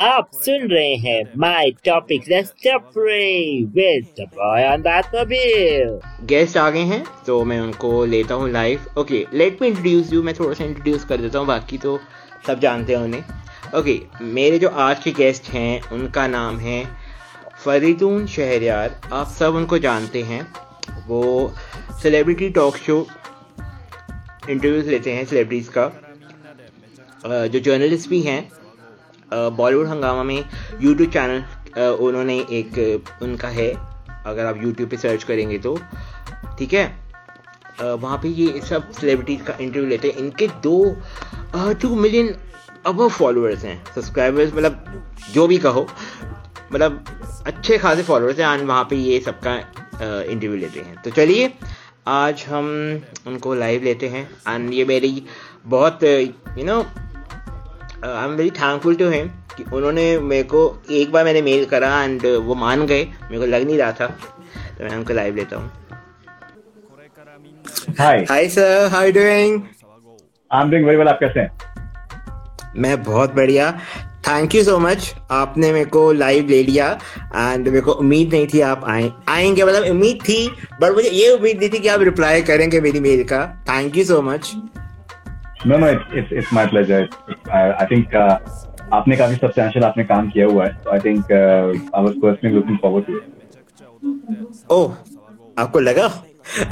आप सुन रहे हैं माय टॉपिक गेस्ट आ गए हैं तो मैं उनको लेता हूँ live okay let me introduce you मैं थोड़ा सा इंट्रोड्यूस कर देता हूँ बाकी तो सब जानते हैं उन्हें। ओके okay, मेरे जो आज के गेस्ट हैं उनका नाम है फरीदून शहरियार। आप सब उनको जानते हैं। वो सेलिब्रिटी टॉक शो इंटरव्यूज़ लेते हैं सेलिब्रिटीज़ का। जो जर्नलिस्ट भी हैं बॉलीवुड हंगामा में यूट्यूब चैनल उन्होंने एक, उनका है, अगर आप यूट्यूब पे सर्च करेंगे तो ठीक है? वहाँ पे ये सब सेलिब्रिटीज़ का इंटरव्यू लेते हैं। इनके दो टू मिलियन अब फॉलोअर्स हैं। सब्सक्राइबर्स मतलब जो भी कहो मतलब अच्छे खासे फॉलोअर्स हैं। एंड वहाँ पे ये सबका इंटरव्यू लेते हैं। तो चलिए, आज हम उनको लाइव लेते हैं। एंड ये मेरी बहुत you know I am very thankful to him कि उन्होंने मेरे को एक बार मैंने मेल करा एंड वो मान गए। मेरे को लग नहीं रहा था। तो मैं उनको लाइव लेता हूँ। Hi hi sir how doing I am doing very well आप कैसे हैं? मैं बहुत बढ़िया। थैंक यू सो मच आपने मेरे को लाइव ले लिया एंड मेरे को उम्मीद नहीं थी आप आए आएँगे। मतलब उम्मीद थी बट मुझे ये उम्मीद नहीं थी कि आप रिप्लाई करेंगे मेरी मेल का। Thank you so much no no it's it's my pleasure I think आपने काफ़ी सब्सटेंशियल आपने काम किया हुआ है I think I was personally looking forward to it oh आपको लगा?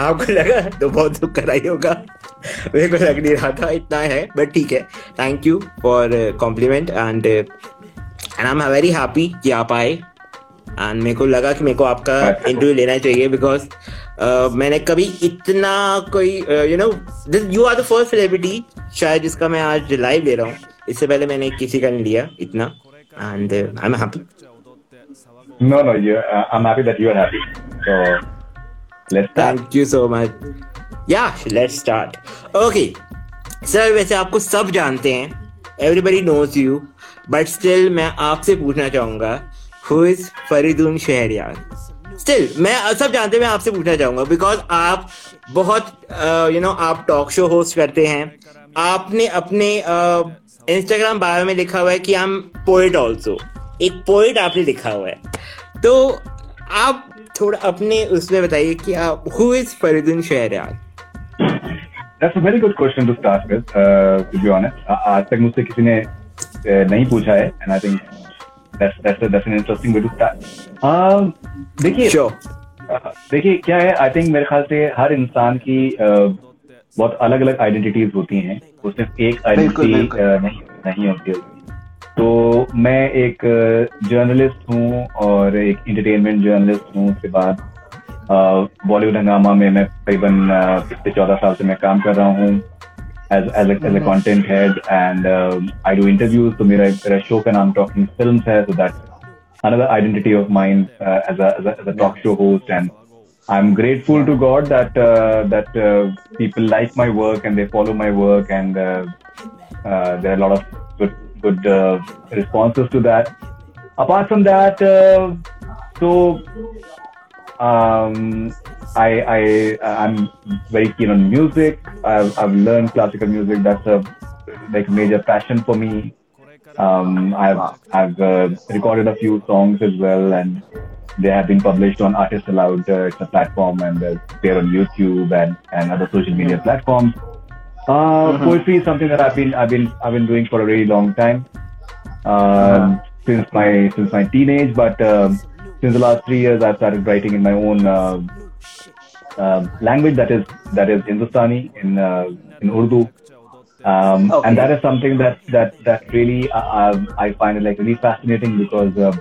आपको लगा? तो बहुत दुख कराई होगा। मेरे को लग नहीं रहा था इतना है बट ठीक है। Thank you for compliment and and I am very happy कि आप आए। एंड मेरे को लगा कि मेरे को आपका इंटरव्यू लेना चाहिए बिकॉज़ uh, मैंने कभी इतना कोई you know you are the first celebrity शायद जिसका मैं आज लाइव ले रहा हूँ इससे पहले मैंने किसी का नहीं लिया इतना and I am happy No, no, you, uh, I'm happy that you are happy. So let's start. Thank you so much. Yeah, let's start. Okay. Sir वैसे आपको सब जानते हैं everybody knows you but still मैं आपसे पूछना चाहूँगा who is Faridoon Shahryar still मैं सब जानते मैं आपसे पूछना चाहूँगा बिकॉज़ आप बहुत यू नो आप टॉक शो होस्ट करते हैं। आपने अपने इंस्टाग्राम बायो में लिखा हुआ है कि आई एम पोइट ऑल्सो एक पोइट आपने लिखा हुआ है। तो आप थोड़ा अपने उसमें बताइए कि आप who is Faridoon Shahryar That's a very good question to start with, uh, to be honest. आज तक मुझसे किसी ने नहीं पूछा है and I think that's that's a, that's an interesting way to start. Um, देखिए sure. देखिए क्या है आई थिंक मेरे ख्याल से हर इंसान की uh, बहुत अलग अलग आइडेंटिटीज होती हैं। वो सिर्फ़ एक आइडेंटिटी uh, नहीं नहीं होती तो मैं एक जर्नलिस्ट uh, हूँ और एक इंटरटेनमेंट जर्नलिस्ट हूँ। उसके बाद बॉलीवुड हंगामा में मैं करीबन पिछले चौदह साल से मैं काम कर रहा हूँ। As as as a content head and I do interviews तो मेरा मेरा शो का नाम टॉकिंग फिल्म है so that another identity of mine uh, as, a, as, a, as a talk show host and I'm grateful to God that uh, that uh, people like my work and they follow my work and uh, uh, there are a lot of good good uh, responses to that. Apart from that, so um, I, I I'm very keen on music. I've, I've learned classical music. That's a like major passion for me. Um, I've I've uh, recorded a few songs as well, and they have been published on Artist Aloud. Uh, it's a platform, and uh, they're on YouTube and, and other social media platforms. Uh, mm-hmm. Poetry is something that I've been I've been I've been doing for a really long time, um, mm-hmm. since my since my teenage. But um, since the last three years, I've started writing in my own uh, uh, language that is that is Hindustani in uh, in Urdu, um, okay. and that is something that that that really uh, I find it like really fascinating because uh,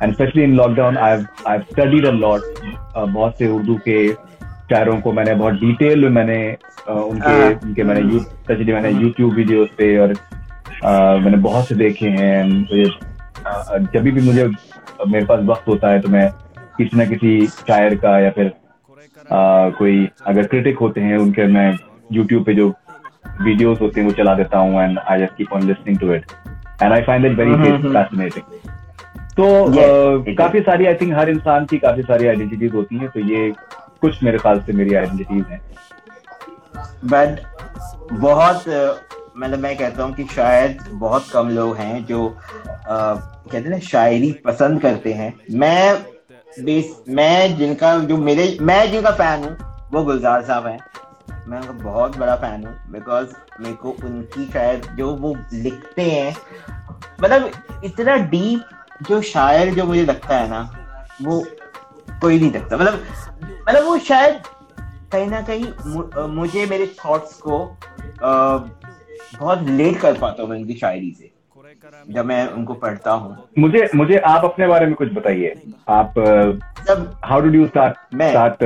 and especially in lockdown, I've I've studied a lot. Uh, बहुत से उर्दू के शायरों को मैंने बहुत detail में मैंने उनके उनके मैंने यू स्पेशली मैंने यूट्यूब वीडियोस पे और मैंने बहुत से देखे हैं जब भी मुझे मेरे पास वक्त होता है तो मैं किसी ना किसी शायर का या फिर आ, कोई अगर क्रिटिक होते हैं उनके मैं यूट्यूब पे जो वीडियोस होते हैं वो चला देता हूँ and I just keep on listening to it and I find it very fascinating तो काफ़ी सारी आई थिंक हर इंसान की काफ़ी सारी आइडेंटिटीज होती हैं तो ये कुछ मेरे ख्याल से मेरी आइडेंटिटीज हैं। बट बहुत मतलब मैं कहता हूँ कि शायद बहुत कम लोग हैं जो आ, कहते हैं ना शायरी पसंद करते हैं। मैं बेस मैं जिनका जो मेरे मैं जिनका फ़ैन हूँ वो गुलजार साहब हैं। मैं उनका बहुत बड़ा फ़ैन हूँ बिकॉज़ मेरे को उनकी शायद जो वो लिखते हैं मतलब इतना डीप जो शायर जो मुझे लगता है ना वो कोई नहीं लगता मतलब मतलब वो शायद कहीं ना कहीं मुझे मेरे थॉट्स को आ, बहुत लेट कर पाता हूँ मैं उनकी शायरी से जब मैं उनको पढ़ता हूँ। मुझे मुझे आप अपने बारे में कुछ बताइए। आप सब हाउ डिड यू स्टार्ट मैं स्टार्ट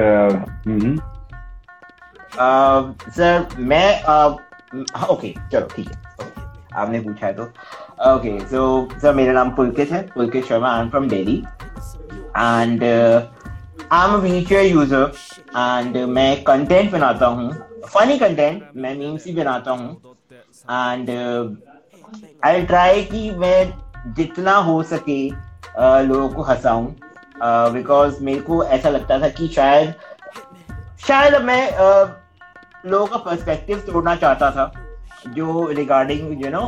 सर मैं ओके चलो ठीक है आपने पूछा है तो। ओके सो सर मेरा नाम पुलकित है Pulkit Sharma I am from Delhi and I am wheelchair user and मैं कंटेंट बनाता हूँ फनी कंटेंट मैं मीम्स ही बनाता हूँ एंड आई ट्राई कि मैं जितना हो सके uh, लोगों को हंसाऊं बिकॉज़ uh, मेरे को ऐसा लगता था कि शायद शायद मैं uh, लोगों का पर्सपेक्टिव तोड़ना चाहता था जो regarding you know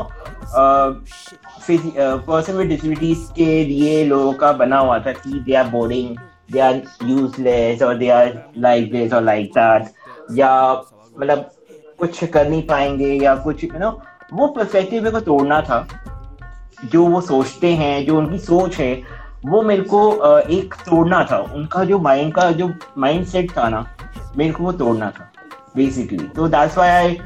person with disabilities के लिए लोगों का बना हुआ था कि they are boring they are useless और दे आर लाइक दिस और लाइक दैट या मतलब कुछ कर नहीं पाएँगे या कुछ यू नो वो पर्सपेक्टिव को तोड़ना था। जो वो सोचते हैं, जो उनकी सोच है, वो मेरे को एक तोड़ना था। उनका जो माइंड का जो माइंड सेट था ना, मेरे को वो तोड़ना था बेसिकली तो दैट्स व्हाई आई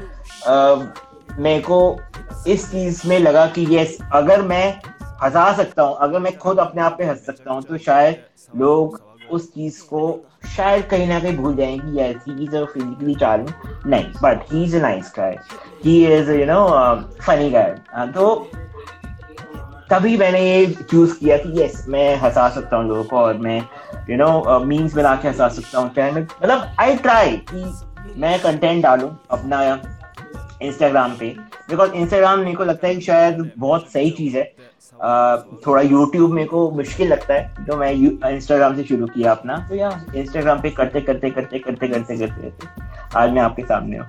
मेरे को इस चीज़ में लगा कि यस अगर मैं हंसा सकता हूँ, अगर मैं खुद अपने आप पे हंस सकता हूँ तो शायद लोग उस चीज़ को शायद कहीं ना कहीं भूल जाएँगे yes he is a physically charming नहीं but he is a nice guy he is you know funny guy तो तभी मैंने ये चूज़ किया कि यस मैं हंसा सकता हूँ लोगों को और मैं यू नो मीम्स बना के हंसा सकता हूँ मतलब आई ट्राई कि मैं कंटेंट डालूं अपना इंस्टाग्राम पे बिकॉज़ इंस्टाग्राम मेरे को लगता है कि शायद बहुत सही चीज़ है। थोड़ा यूट्यूब मेरे को मुश्किल लगता है तो मैं इंस्टाग्राम से शुरू किया अपना। तो या इंस्टाग्राम पे करते करते करते करते करते करते करते आज मैं आपके सामने हूँ।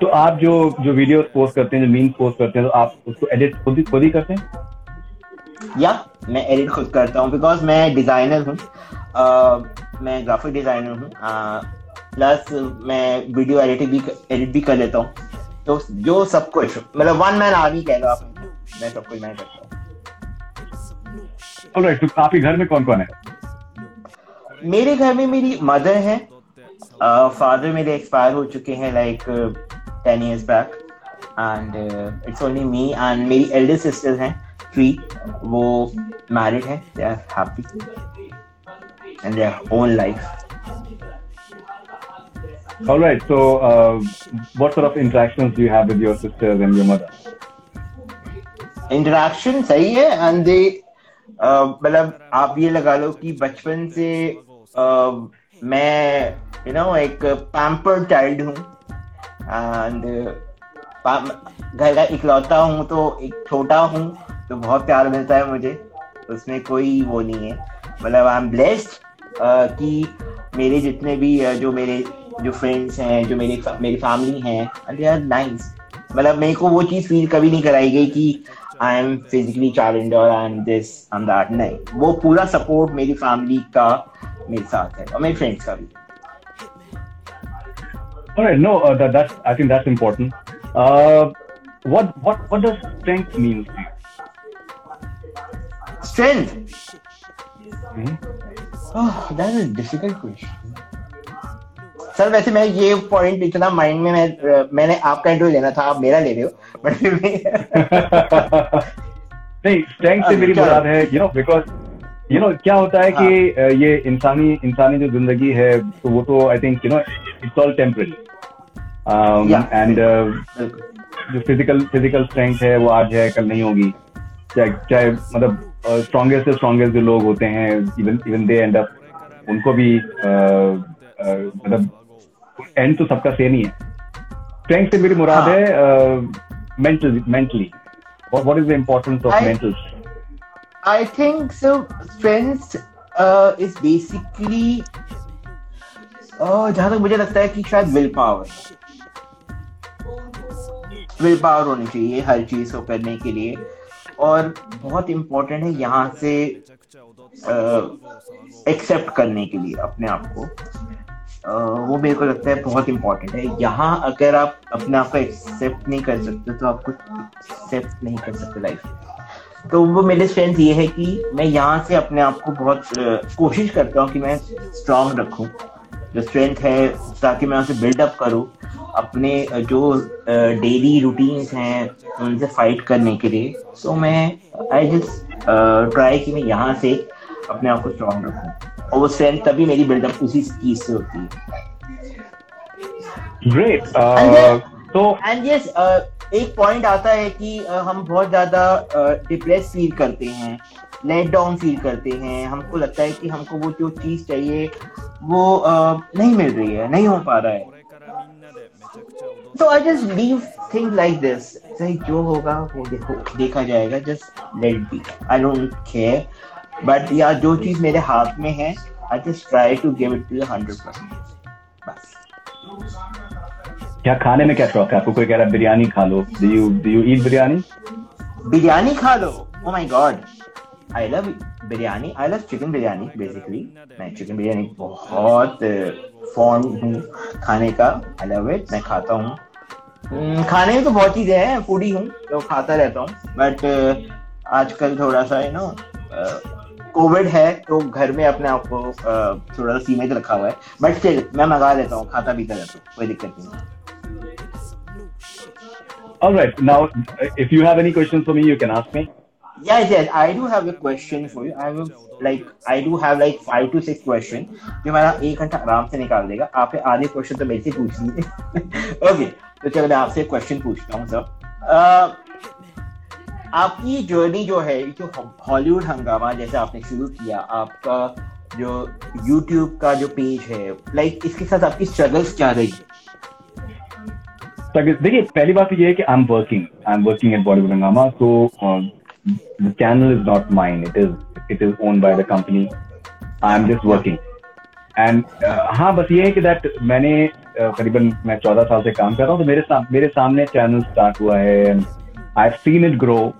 तो आप जो जो वीडियो पोस्ट करते हैं जो मीन पोस्ट करते हैं तो आप उसको एडिट खुद ही खुद ही करते हैं? या मैं एडिट खुद करता हूँ बिकॉज़ मैं डिज़ाइनर हूँ। मैं ग्राफिक डिज़ाइनर हूँ। प्लस मैं वीडियो एडिटिंग भी एडिट भी कर लेता हूँ। तो जो सब कुछ मतलब वन मैन आर्मी कह लो आप। मैं सब कुछ मैं करता हूँ। तो आपके घर में कौन कौन है? मेरे घर में मेरी मदर है। फादर मेरे एक्सपायर हो चुके हैं like ten years back and it's only me and मेरी एल्डर सिस्टर हैं थ्री वो मैरिड हैं they are happy and their own life All right. So, uh, what sort of interactions do you have with your sisters and your mother? Interaction सही है and they uh, मतलब आप ये लगा लो कि बचपन से uh, मैं यू नो एक पैम्पर्ड चाइल्ड हूँ एंड घर का इकलौता हूँ तो एक छोटा हूँ तो बहुत प्यार मिलता है मुझे उसमें कोई वो नहीं है मतलब आई एम ब्लेस्ड कि मेरे जितने भी जो मेरे जो फ्रेंड्स हैं जो मेरे मेरी फैमिली हैं दे आर नाइस मतलब मेरे को वो चीज़ फील कभी नहीं कराई गई कि आई एम फिजिकली चैलेंज और I am this I am that नहीं वो पूरा सपोर्ट मेरी फैमिली का मेरे साथ है और मेरे फ्रेंड्स का भी Alright, no, uh, that, that's I think that's important. Uh, what what what does strength mean to you? Strength. Mm-hmm. Oh, that's a difficult question. Sir वैसे मैं ये पॉइंट इतना माइंड में मैं मैंने आपका इंटरव्यू लेना था आप मेरा ले रहे हो बट फिर भी नहीं स्ट्रेंथ से मेरी मुराद है you know because you know क्या होता है कि हाँ। ये इंसानी इंसानी जो ज़िंदगी है तो वो तो I think you know it's all temporary and जो फ़िज़िकल फ़िज़िकल स्ट्रेंथ है वो आज है कल नहीं होगी. चाहे चाहे मतलब स्ट्रॉन्गेस्ट से स्ट्रॉन्गेस्ट जो लोग होते हैं even even they end up उनको भी मतलब एंड तो सबका सेम ही है। स्ट्रेंथ से मेरी मुराद हाँ. है mental mentally what is the importance of mental I think so strength is basically जहाँ तक मुझे लगता है कि शायद विल पावर विल पावर होनी चाहिए हर चीज़ को करने के लिए। और बहुत इम्पोर्टेंट है यहाँ से एक्सेप्ट करने के लिए अपने आप को। वो मेरे को लगता है बहुत इम्पोर्टेंट है। यहाँ अगर आप अपने आप को एक्सेप्ट नहीं कर सकते तो आप कुछ एक्सेप्ट नहीं कर सकते लाइफ तो वो मेरे स्ट्रेंथ ये है कि मैं यहाँ से अपने आप को बहुत कोशिश करता हूँ कि मैं स्ट्रांग रखूँ। जो स्ट्रेंथ है, ताकि मैं उसे बिल्डअप करूँ अपने जो डेली रूटीन्स हैं, उनसे फाइट करने के लिए। तो मैं आई जस्ट ट्राई कि मैं यहाँ से अपने आप को स्ट्रॉन्ग रखूँ। और वो स्ट्रेंथ तभी मेरी बिल्डअप उसी चीज़ से होती है। ग्रेट तो एंड यस एक पॉइंट आता है कि uh, हम बहुत ज़्यादा डिप्रेस uh, फील करते हैं लेट डाउन फील करते हैं। हमको लगता है कि हमको वो जो चीज़ चाहिए वो uh, नहीं मिल रही है नहीं हो पा रहा है। तो I just leave thing like this सही जो होगा वो देखो देखा जाएगा just let be I don't care but या जो चीज़ मेरे हाथ में है I just try to give it two hundred percent बस। क्या खाने में क्या शौक है? आपको कोई कह रहा है बिरयानी खा लो. Do you do you eat biryani? Biryani खा लो। ओ my God I love biryani. I love chicken biryani basically मैं चिकन बिरयानी बहुत फॉन्ड uh, हूँ खाने का। आई लव इट मैं खाता हूँ। Hmm, खाने में तो बहुत चीज़ें हैं फूडी हूँ तो खाता रहता हूँ। बट uh, आजकल थोड़ा सा यू नो कोविड है तो घर में अपने आप को थोड़ा सा सीमित रखा हुआ है बट स्टिल मैं मंगा लेता हूँ खाता पीता रहता हूँ कोई दिक्कत नहीं All right. Now, if you have any questions for me, you can ask me. Yes, yes. I do have a question for you. I will like I do have like five to six question जो मेरा एक घंटा आराम से निकाल देगा आप आधे क्वेश्चन तो मेरे से पूछ लीजिए ओके तो चलो मैं आपसे क्वेश्चन पूछता हूँ सर आपकी जर्नी जो है जो हॉलीवुड हंगामा जैसे आपने शुरू किया आपका जो यूट्यूब का जो पेज है लाइक इसके साथ आपकी स्ट्रगल्स क्या रही? है देखिए पहली बात तो ये है कि I am working I am working at Bollywood Hungama तो the channel is not mind it is it is own by the company I am just working and हाँ बस ये है कि दैट मैंने uh, करीबन मैं चौदह साल से काम कर रहा हूँ तो मेरे मेरे सामने चैनल स्टार्ट हुआ है I've seen it grow.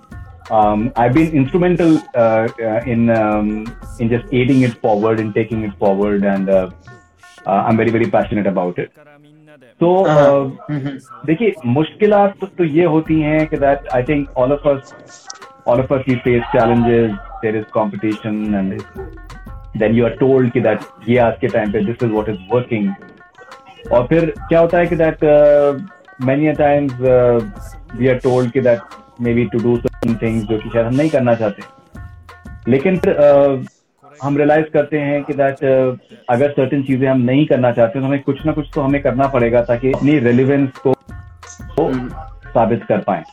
Um, I've been instrumental uh, uh, in um, in just aiding it forward, in taking it forward, and uh, uh I'm very very passionate about it. तो देखिए मुश्किलात तो, तो ये होती हैं कि that I think all of us all of us we face challenges there is competition and then you are told कि दैट ये आज के टाइम पे this is what is working और फिर क्या होता है कि that many a times uh, we are told कि that may be to do some things जो कि शायद हम नहीं करना चाहते। लेकिन फिर हम रियलाइज़ करते हैं कि दैट अगर सर्टन चीज़ें हम नहीं करना चाहते तो हमें कुछ ना कुछ तो हमें करना पड़ेगा ताकि अपनी रेलिवेंस को हम्म। साबित कर पाए।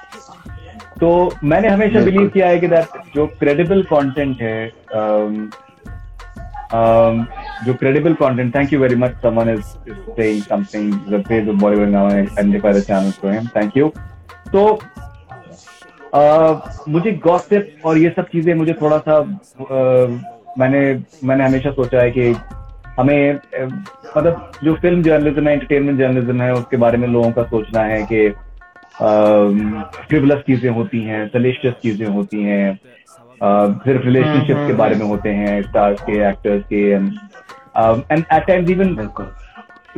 तो मैंने हमेशा बिलीव किया है कि दैट जो क्रेडिबल कॉन्टेंट है जो credible content thank you very much someone is saying something the face of Bollywood now and identify the channel for him thank you तो uh, मुझे गॉसिप और ये सब चीज़ें मुझे थोड़ा सा uh, मैंने मैंने हमेशा सोचा है कि हमें मतलब जो फ़िल्म जर्नलिज्म है एंटरटेनमेंट जर्नलिज्म है उसके बारे में लोगों का सोचना है कि फ्रिवलस चीज़ें होती हैं सलेशियस चीज़ें होती हैं सिर्फ़ रिलेशनशिप के बारे में होते हैं स्टार्स के एक्टर्स के and at times even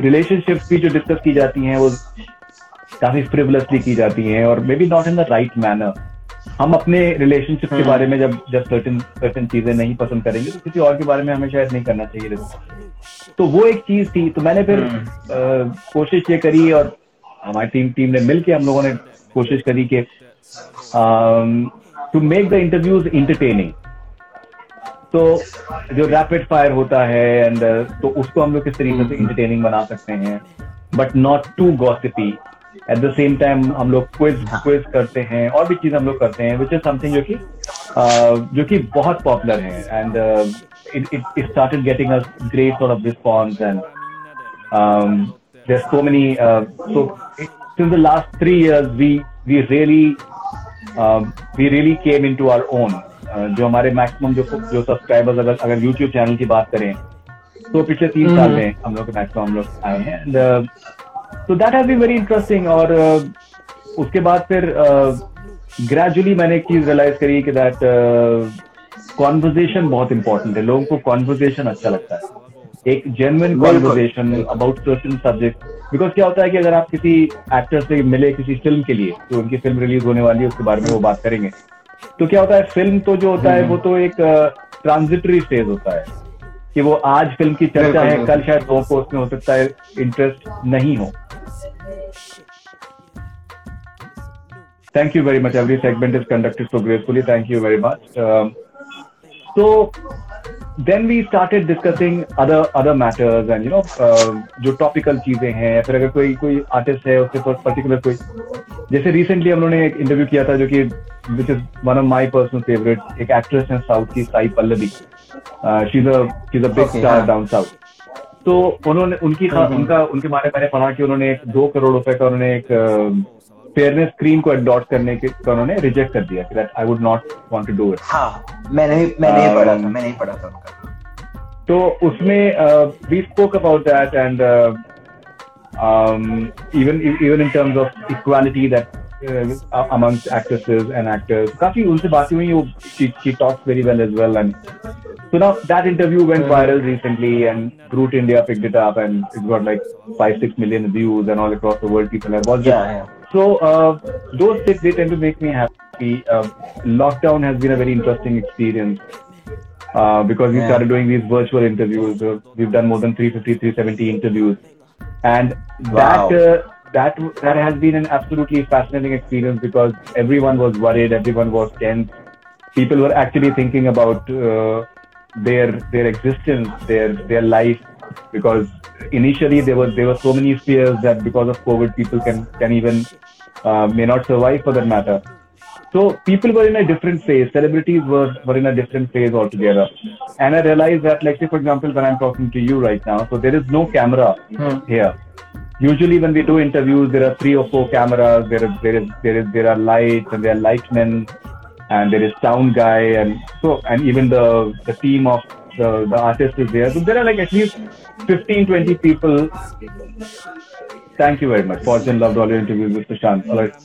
relationship भी जो डिस्कस की जाती हैं वो काफ़ी फ्रिवलसली की जाती हैं और may be not in the right manner हम अपने रिलेशनशिप के हम्म। बारे में जब जब सर्टन सर्टन चीज़ें नहीं पसंद करेंगे तो किसी और के बारे में हमें शायद नहीं करना चाहिए तो वो एक चीज़ थी तो मैंने फिर हम्म। कोशिश ये करी और हमारी टीम टीम ने मिलकर हम लोगों ने कोशिश करी कि to make the interviews entertaining तो जो रैपिड फायर होता है एंड तो उसको हम लोग किस तरीके से इंटरटेनिंग हम्म। बना सकते हैं but not too gossipy at the same time हम लोग क्विज क्विज करते हैं और भी चीज़ हम लोग करते हैं विच इज़ समथिंग जो कि जो कि बहुत पॉपुलर है. And it it started getting a great sort of response and there's so many uh, so since the last three years we we really uh, we really came into our own. जो हमारे maximum जो जो subscribers अगर अगर YouTube channel की बात करें तो पिछले तीन हम्म। साल में हम लोग मैक्सिमम हम लोग आए हैं. तो that has been very interesting और उसके बाद फिर ग्रेजुअली uh, मैंने एक चीज़ रियलाइज़ करी कि दैट कॉन्वर्जेशन uh, बहुत इंपॉर्टेंट है। लोगों को कॉन्वर्जेशन अच्छा लगता है। एक genuine conversation about certain subject because क्या होता है कि अगर आप किसी एक्टर से मिले किसी फ़िल्म के लिए तो उनकी फ़िल्म रिलीज़ होने वाली है उसके बारे में वो बात करेंगे। तो क्या होता है फ़िल्म तो जो होता है वो तो एक ट्रांजिटरी uh, स्टेज होता है। कि वो आज फ़िल्म की चर्चा है कल शायद लोगों को उसमें हो सकता है इंटरेस्ट नहीं हो। Thank you very much. Every segment is conducted so gracefully. Thank you very much. Um, so then we started discussing other other matters and you know uh, जो टॉपिकल चीज़ें हैं फिर अगर कोई कोई आर्टिस्ट है उसके पास पर्टिकुलर कोई जैसे रिसेंटली हम लोगों ने एक इंटरव्यू किया था जो कि which is one of my personal favourite एक एक्ट्रेस है साउथ की Sai Pallavi she is a big star down south तो उन्होंने उनकी. उनका उनके बारे में मैंने पढ़ा कि उन्होंने एक दो करोड़ रुपए का उन्होंने एक फेयरनेस स्क्रीन को एडॉप्ट करने के तो उन्होंने रिजेक्ट कर दिया that I would not want to do it हाँ मैंने मैंने um, पढ़ा था मैंने पढ़ा था उनका तो उसमें we spoke about that and even even in terms of equality that amongst actresses and actors. काफ़ी उनसे बातें हुई वो she, she talks very well as well and so now that interview went mm-hmm. viral recently and Groot India picked it up and it got like five six million views and all across the world people have watched yeah, it. Yeah. So uh, those things they tend to make me happy. Uh, lockdown has been a very interesting experience uh, because we yeah. started doing these virtual interviews. Uh, we've done more than 350, 370 interviews, and wow. that uh, that that has been an absolutely fascinating experience because everyone was worried, everyone was tense. People were actually thinking about uh, their their existence, their their life, because initially there was there were so many fears that because of COVID, people can can even uh, may not survive for that matter. So people were in a different phase. Celebrities were, were in a different phase altogether. And I realized that, like say for example, when I'm talking to you right now, so there is no camera hmm. here. Usually when we do interviews, there are three or four cameras. There is there is there is there are lights and there are lightmen, and there is sound guy, and so and even the the team of the, the artist is there. So there are like at least 15, 20 people. Thank you very much. Fortune loved all your interviews with Prashant. All right.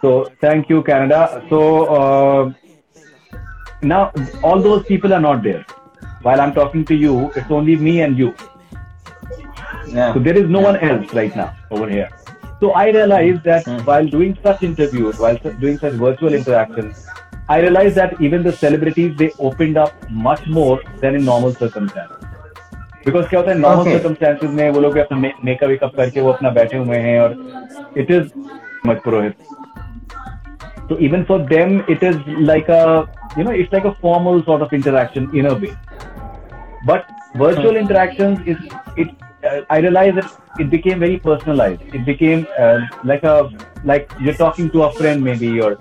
So thank you, Canada. So uh, now all those people are not there. While I'm talking to you, it's only me and you. Yeah. So there is no yeah. one else right now over here. So I realized that mm-hmm. while doing such interviews, while doing such virtual interactions, I realized that even the celebrities they opened up much more than in normal circumstances. Because क्या होता है normal circumstances में वो लोग अपना makeup wake up करके वो अपना बैठे हुए हैं और इट इज मच पुरोहित तो even for them it is like a you know it's like a formal sort of interaction in a way but virtual hmm. interactions is it uh, i realized that it became very personalized it became uh, like a like you're talking to a friend maybe or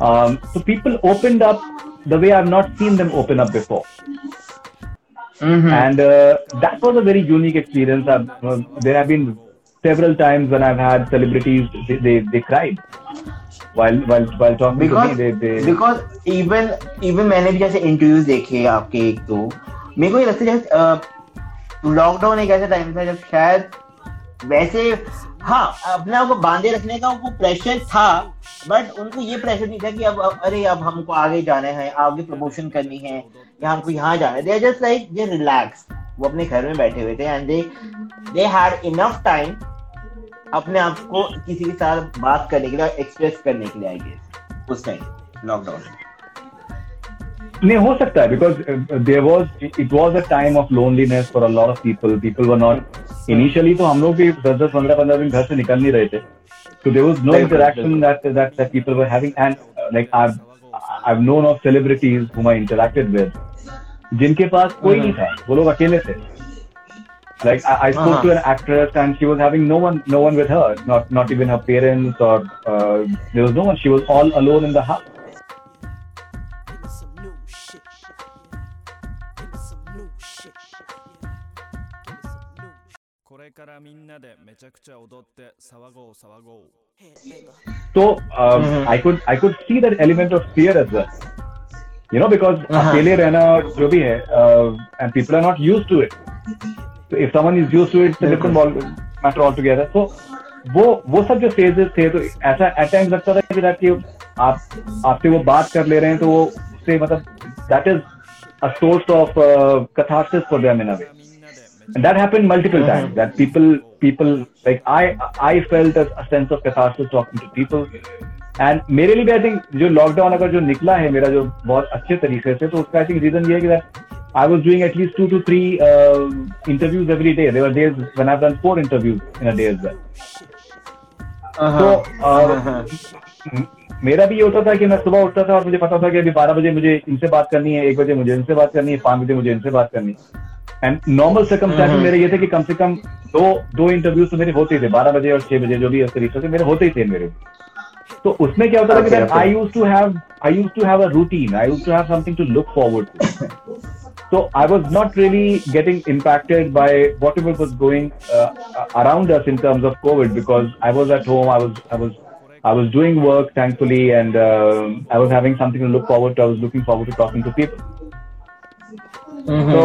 um, so people opened up the way i've not seen them open up before Mm-hmm. And uh, that was a very unique experience. Uh, there have been several times when I've had celebrities, they, they, they cried. while while while talking because, to me they, they because even even मैंने भी जैसे interviews देखे आपके एक दो मेरे को ये लगता है जैसे लॉकडाउन एक ऐसा टाइम था जब शायद वैसे हाँ अपने आप को बांधे रखने का उनको प्रेशर था बट उनको ये प्रेशर नहीं था कि अब अरे, अब हमको आगे जाना है, आगे प्रमोशन करनी है, या हमको यहाँ जाना है। They just like they relax वो अपने घर में बैठे हुए थे and they they had enough time अपने आप को किसी के साथ बात करने के लिए एक्सप्रेस करने के लिए आई गेस उस टाइम लॉकडाउन नहीं हो सकता है because there was it was a time of loneliness for a lot of people people were not initially तो हम लोग भी दस दस पंद्रह पंद्रह दिन घर से निकल नहीं रहे थे। तो there was no interaction people were having and like I have none of celebrities who may interacted with जिनके पास कोई नहीं था। वो लोग अकेले थे। Like I spoke to an actress and she was having no one no one with her not not even her parents और there was no one she was all alone in the house So um, mm-hmm. I could I could see that element of fear as well. You know, because uh-huh. अकेले रहना जो भी है uh, and people are not used to it. So if someone is used to it, it's a different ball, matter altogether. So वो वो सब जो phases थे तो ऐसा एट टाइम्स लगता था कि आप आपसे वो बात कर ले रहे हैं तो वो उससे मतलब that is a source of catharsis for them in a way and that happened multiple times that people people like i i felt a, a sense of catharsis talking to people and मेरे लिए भी I think जो lockdown अगर जो निकला है मेरा जो बहुत अच्छे तरीके से तो उसका आई थिंक रीजन ये है कि I was doing at least two to three uh, interviews every day. There were days when I've done four interviews in a day मेरा भी ये होता था कि मैं सुबह उठता था और मुझे पता था कि अभी बारह बजे मुझे इनसे बात करनी है एक बजे मुझे इनसे बात करनी है पाँच बजे मुझे इनसे बात करनी है। एंड नॉर्मल सर्कमस्टांसेस मेरे ये थे कि कम से कम दो दो इंटरव्यूज़ तो मेरे होते ही थे बारह बजे और छह बजे जो भी तरीके से मेरे होते ही थे मेरे। तो उसमें क्या होता था कि I used to have I used to have a routine I used to have something to look forward to so I was not really getting impacted by whatever was going uh, around us in terms of COVID because I was at home. I was I was I was doing work thankfully, and uh, I was having something to look forward to. I was looking forward to talking to people. Mm-hmm. So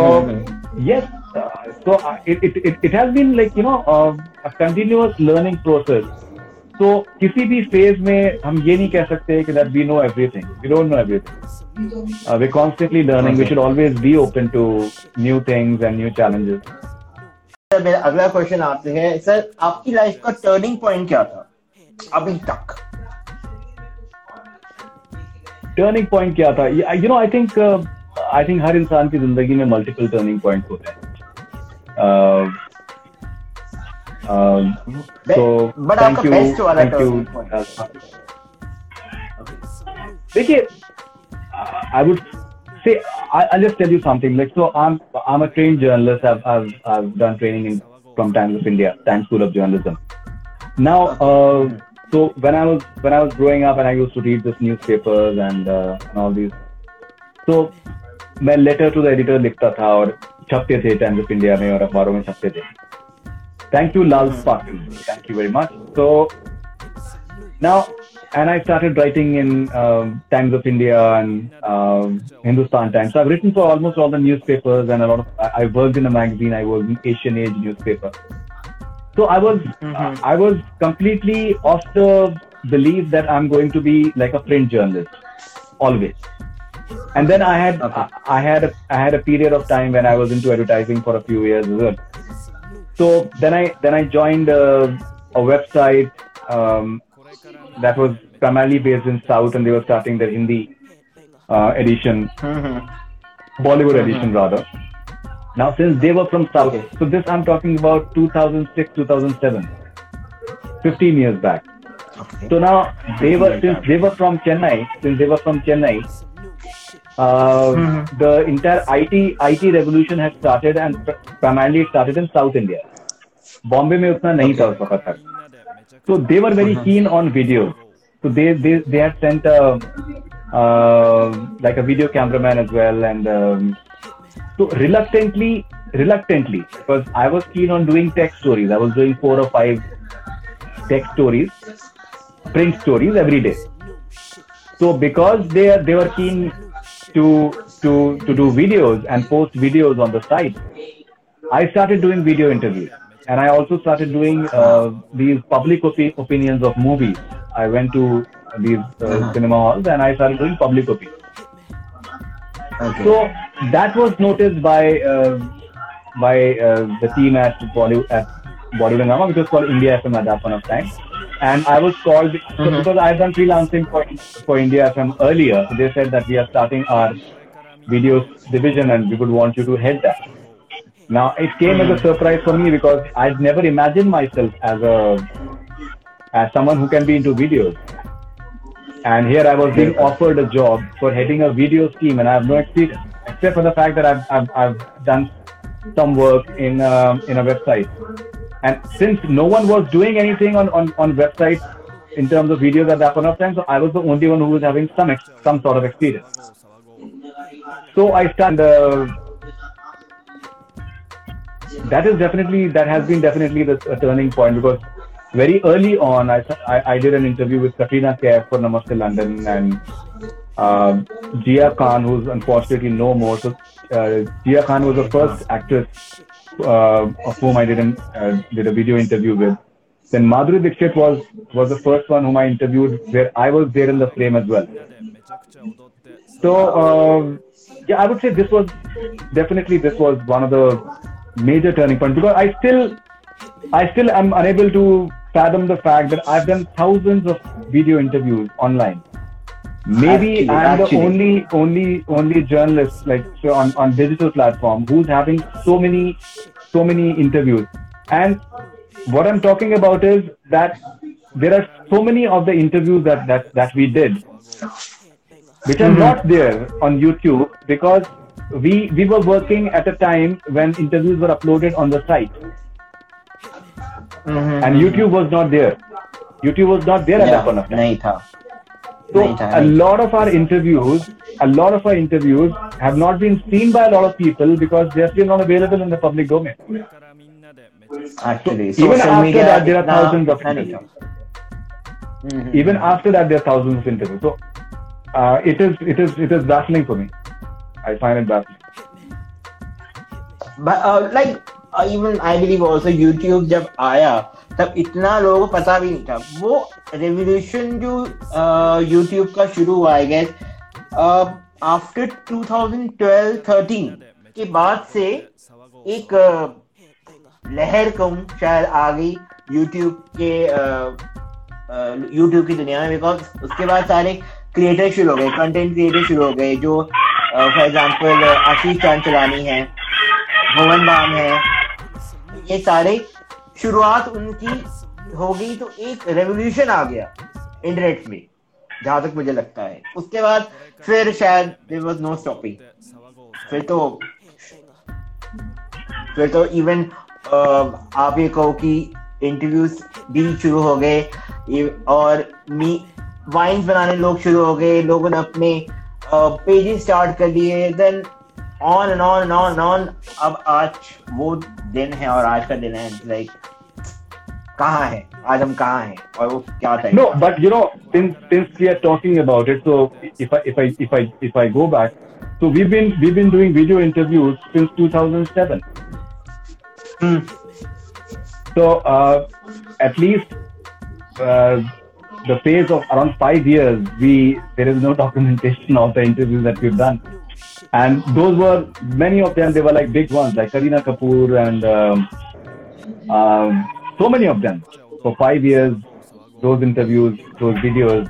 yes, uh, so it, it, it it has been like you know a continuous learning process तो किसी भी phase में हम ये नहीं कह सकते कि that we know everything we don't know everything we constantly learning we should always be open to new things and new challenges मेरा अगला क्वेश्चन आपसे है सर आपकी लाइफ का टर्निंग पॉइंट क्या था अभी तक। टर्निंग पॉइंट क्या था? You know I think I think हर इंसान की ज़िंदगी में मल्टीपल टर्निंग पॉइंट होते हैं। Journalist in from Times of India now so when I was when I was growing up and I used to read this newspapers and, uh, and all these, so मैं letter to the editor लिखता था और छपते थे times of India में और अखबारों में छपते थे Thank you, Lal Sparkle. Thank you very much. So now, and I started writing in um, Times of India and um, Hindustan Times. So I've written for almost all the newspapers and a lot of. I, I worked in a magazine. I worked in Asian Age newspaper. So I was, mm-hmm. uh, I was completely off the belief that I'm going to be like a print journalist, always. And then I had, okay. I, I had, a, I had a period of time when I was into advertising for a few years as well. So then I then I joined a, a website um, that was primarily based in South, and they were starting their Hindi uh, edition, mm-hmm. Bollywood mm-hmm. edition rather. Now, since they were from South, okay. so this I'm talking about 2006, 2007, 15 years back. Okay. So now they were since they were from Chennai, since they were from Chennai, mm-hmm. the entire IT IT revolution had started, and primarily it started in South India. Bombay में उतना नहीं था उस वक्त तक. So they were very keen on video. So they they they had sent a uh, like a video cameraman as well, and um, so reluctantly reluctantly because I was keen on doing tech stories. I was doing four or five tech stories, print stories every day. So because they they were keen to to to do videos and post videos on the site, I started doing video interviews, and I also started doing uh, these public opi- opinions of movies. I went to these uh, uh-huh. cinema halls and I started doing public opinion. Okay. So that was noticed by uh, by uh, the team at Bollywood at Bollywood which was called India FM at that point of time and I was called mm-hmm. because I've done freelancing for for India FM earlier. So they said that we are starting our videos division and we would want you to head that. Now it came mm-hmm. as a surprise for me because I'd never imagined myself as a as someone who can be into videos. And here I was being offered a job for heading a video team, and I have no experience except for the fact that I've I've, I've done some work in um, in a website and since no one was doing anything on, on, on websites in terms of videos at that point of time, so I was the only one who was having some ex- some sort of experience. So I started. Uh, that is definitely that has been definitely the turning point because very early on I, I, I did an interview with Katrina Kaif for Namaste London and uh, Jia Khan, who's unfortunately no more. So uh, Khan was the first actress uh, of whom I did, an, uh, did a video interview with. Then Madhuri Dixit was was the first one whom I interviewed, where I was there in the frame as well. So um, yeah, I would say this was definitely this was one of the major turning points because I still I still am unable to fathom the fact that I've done thousands of video interviews online. Maybe actually, I'm actually. the only only only journalist like so on, on digital platform who's having so many so many interviews. And what I'm talking about is that there are so many of the interviews that that, that we did which are mm-hmm. not there on YouTube because we we were working at a time when interviews were uploaded on the site. Mm-hmm. And YouTube was not there. YouTube was not there yeah, at that point of time. So a lot of our interviews, a lot of our interviews have not been seen by a lot of people because they're still not available in the public domain. Actually, so even after media, that, there are thousands of interviews. Mm-hmm. Even after that, there are thousands of interviews. So uh, it is, it is, it is baffling for me. I find it baffling. But uh, like even I believe also YouTube जब आया, तब इतना लोगों को पता भी नहीं था। वो रेवोल्यूशन जो यूट्यूब का शुरू हुआ है गैस आफ्टर 2012-13 के बाद से एक लहर कम शायद आ गई यूट्यूब के यूट्यूब की दुनिया में बिकॉज़ उसके बाद सारे क्रिएटर शुरू हो गए कंटेंट क्रिएटर शुरू हो गए, जो फॉर एग्जांपल आशीष चाँद चलानी है भवन बाम है ये सारे शुरुआत उनकी हो गई तो एक रेवोल्यूशन आ गया इंटरनेट में, जहाँ तक मुझे लगता है। उसके बाद फिर शायद देर वॉज़ नो स्टॉपिंग फिर तो फिर तो इवन आप ये कहो कि इंटरव्यूज़ भी शुरू हो गए और मी वाइन्स बनाने लोग शुरू हो गए, लोगों ने अपने पेजेस स्टार्ट कर लिए then on and on and on अब आज वो दिन है और आज का दिन है लाइक कहाँ है? आज हम कहाँ हैं? और वो क्या था no but you know since since we are talking about it so if I if I if I if I go back so we been we been doing video interviews since 2007 hmm so at least the phase of around five years we there is no documentation of the interview that we've done. And those were many of them. They were like big ones, like Kareena Kapoor and um, um, so many of them. For five years, those interviews, those videos,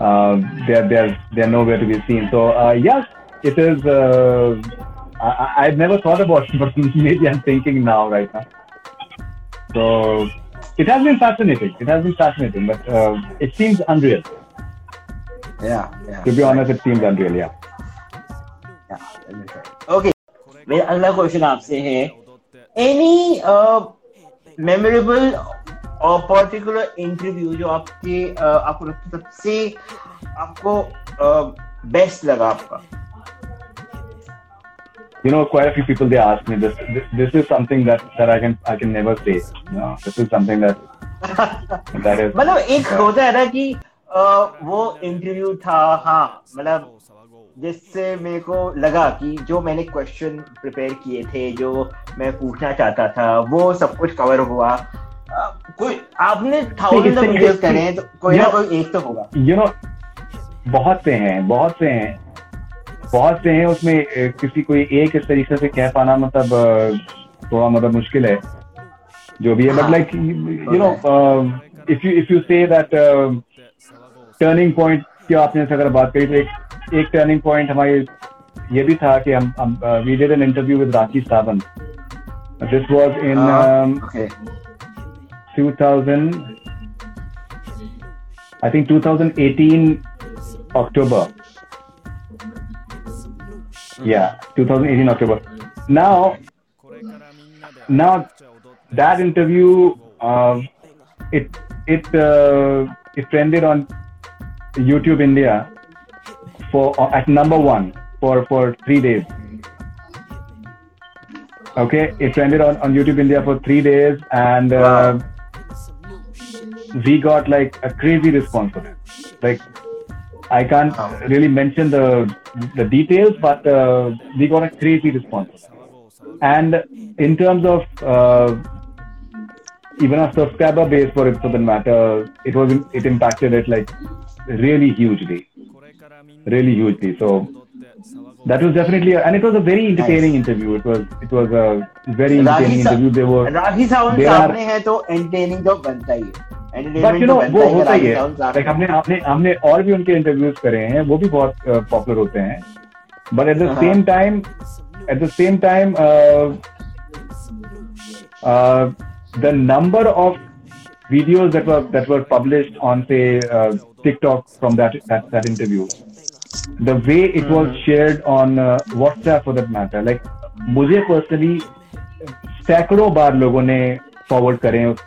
uh, they're they're they're nowhere to be seen. So uh, yes, it is. Uh, I, I've never thought about it, but maybe I'm thinking now, right now. So it has been fascinating. It has been fascinating, but uh, it seems unreal. Yeah, yeah. To be honest, it seems unreal. Yeah. Okay मेरा अगला question आपसे है any memorable और particular interview जो आपके uh, आपको सबसे आपको बेस्ट uh, लगा आपका you know quite a few people they ask me this this, this is something that that i can i can never say no this is something that that is मतलब एक होता है ना कि uh, वो interview था हाँ मतलब जिससे मेरे को लगा कि जो मैंने क्वेश्चन प्रिपेयर किए थे जो मैं पूछना चाहता था वो सब कुछ कवर हुआ। कोई आपने थाउज़ेंड ऑफ़ वीडियोस करे हैं तो कोई ना कोई एक तो होगा। यू नो बहुत से हैं बहुत से हैं। बहुत से हैं उसमें किसी कोई एक इस तरीके से कह पाना मतलब थोड़ा मतलब मुश्किल है। जो भी है but like you know if you if you say that turning point की आपने अगर बात करी तो एक एक टर्निंग पॉइंट हमारे ये भी था कि हम we did an interview with Rakhi Sawant this was in 2000 I think 2018 October या 2018 October now now that interview it it it trended on YouTube India. For uh, at number one for for three days. Okay, it trended on, on YouTube India for three days, and uh, we got like a crazy response for it. Like, I can't really mention the the details, but uh, we got a crazy response. And in terms of uh, even a subscriber base for it for the matter, it was it impacted it like really hugely, really hugely. So that was definitely, a, and it was a very entertaining nice. interview. It was it was a very entertaining interview. They were राही सावंत सामने है तो entertaining तो बनता ही है. But you no वो होता ही है like हमने हमने हमने और भी उनके इंटरव्यूज करे हैं वो भी बहुत पॉपुलर होते हैं but at the same time at the same time the number of videos that were that were published on say uh, TikTok from that, that that interview, the way it was mm-hmm. shared on uh, WhatsApp for that matter, like मुझे personally सैकड़ों बार लोगों ने forward करे उस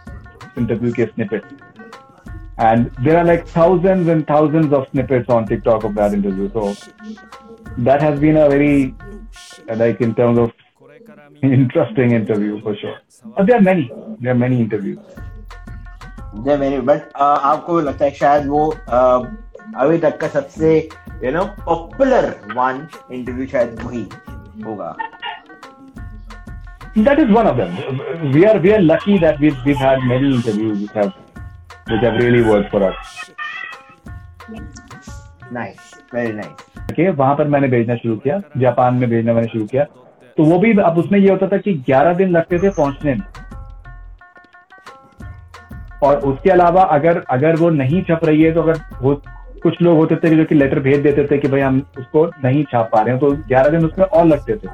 interview के snippet and there are like thousands and thousands of snippets on TikTok of that interview. So that has been a very like in terms of interesting interview for sure. But there are many. There are many interviews. There are many, but uh, आपको लगता है शायद वो uh, अभी तक का सबसे you know popular one interview शायद वही होगा. That is one of them. We are we are lucky that we've we've had many interviews which have which have really worked for us. Nice, very nice. Okay, वहाँ पर मैंने भेजना शुरू किया Japan में भेजना मैंने शुरू किया तो वो भी अब उसमें ये होता था कि 11 दिन लगते थे पहुँचने में और उसके अलावा अगर अगर वो नहीं छप रही है तो अगर वो कुछ लोग होते थे जो कि लेटर भेज देते थे कि भाई हम उसको नहीं छाप पा रहे हैं तो 11 दिन उसमें और लगते थे।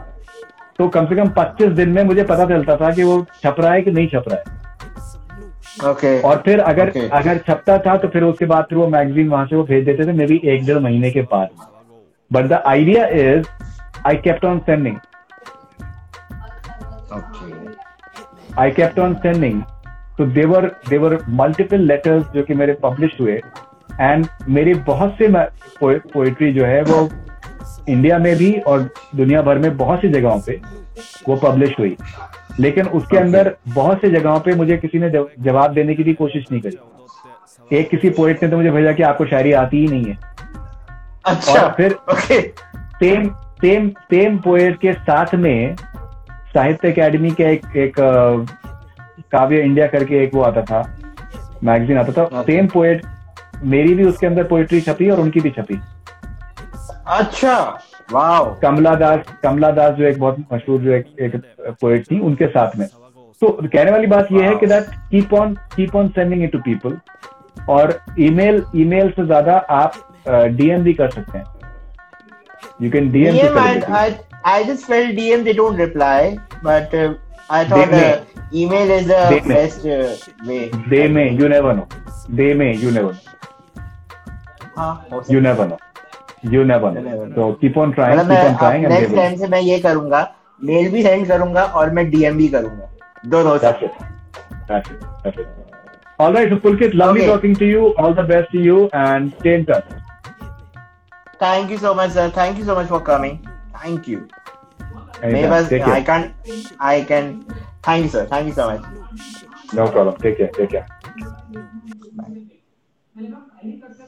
तो कम से कम 25 दिन में मुझे पता चलता था कि वो छप रहा है कि नहीं छप रहा है। Okay. और फिर अगर okay. अगर छपता था तो फिर उसके बाद फिर वो मैगजीन वहाँ से वो भेज देते थे मे बी एक डेढ़ महीने के बाद। But the idea is I kept on sending I kept on sending तो देवर देवर मल्टीपल लेटर्स जो कि मेरे पब्लिश हुए। एंड मेरी बहुत से पोएट्री जो है वो इंडिया में भी और दुनिया भर में बहुत सी जगहों पे वो पब्लिश हुई। लेकिन उसके okay. अंदर बहुत से जगहों पे मुझे किसी ने जवाब देने की भी कोशिश नहीं करी। एक किसी पोएट ने तो मुझे भेजा कि आपको शायरी आती ही नहीं है। अच्छा और फिर सेम सेम सेम पोएट के साथ में साहित्य अकेडमी का एक एक काव्य इंडिया करके एक वो आता था मैगजीन आता था। सेम पोएट मेरी भी उसके अंदर पोएट्री छपी और उनकी भी छपी अच्छा वाह कमला दास कमला दास जो एक बहुत मशहूर जो एक, एक पोएट थी उनके साथ में तो कहने वाली बात यह है कि that keep on keep on sending it to people और ईमेल ईमेल से ज़्यादा आप डीएम भी कर सकते हैं you can DM I just felt DM they don't reply, but uh, I thought uh, email is the they best uh, way. They may. You never know. They may. You never know. हाँ, never know. You never know. Never know. So keep on trying. Keep on trying. Next time से मैं ये करूँगा. Mail भी send करूँगा और मैं DM भी करूँगा. दोनों से. All right, so Pulkit, lovely okay. talking to you. All the best to you and stay in touch. Thank you so much, sir. Thank you so much for coming. Thank you. Maybe I can't. I can. Thank you, sir. Thank you so much. No problem. Take care. Take care. Bye.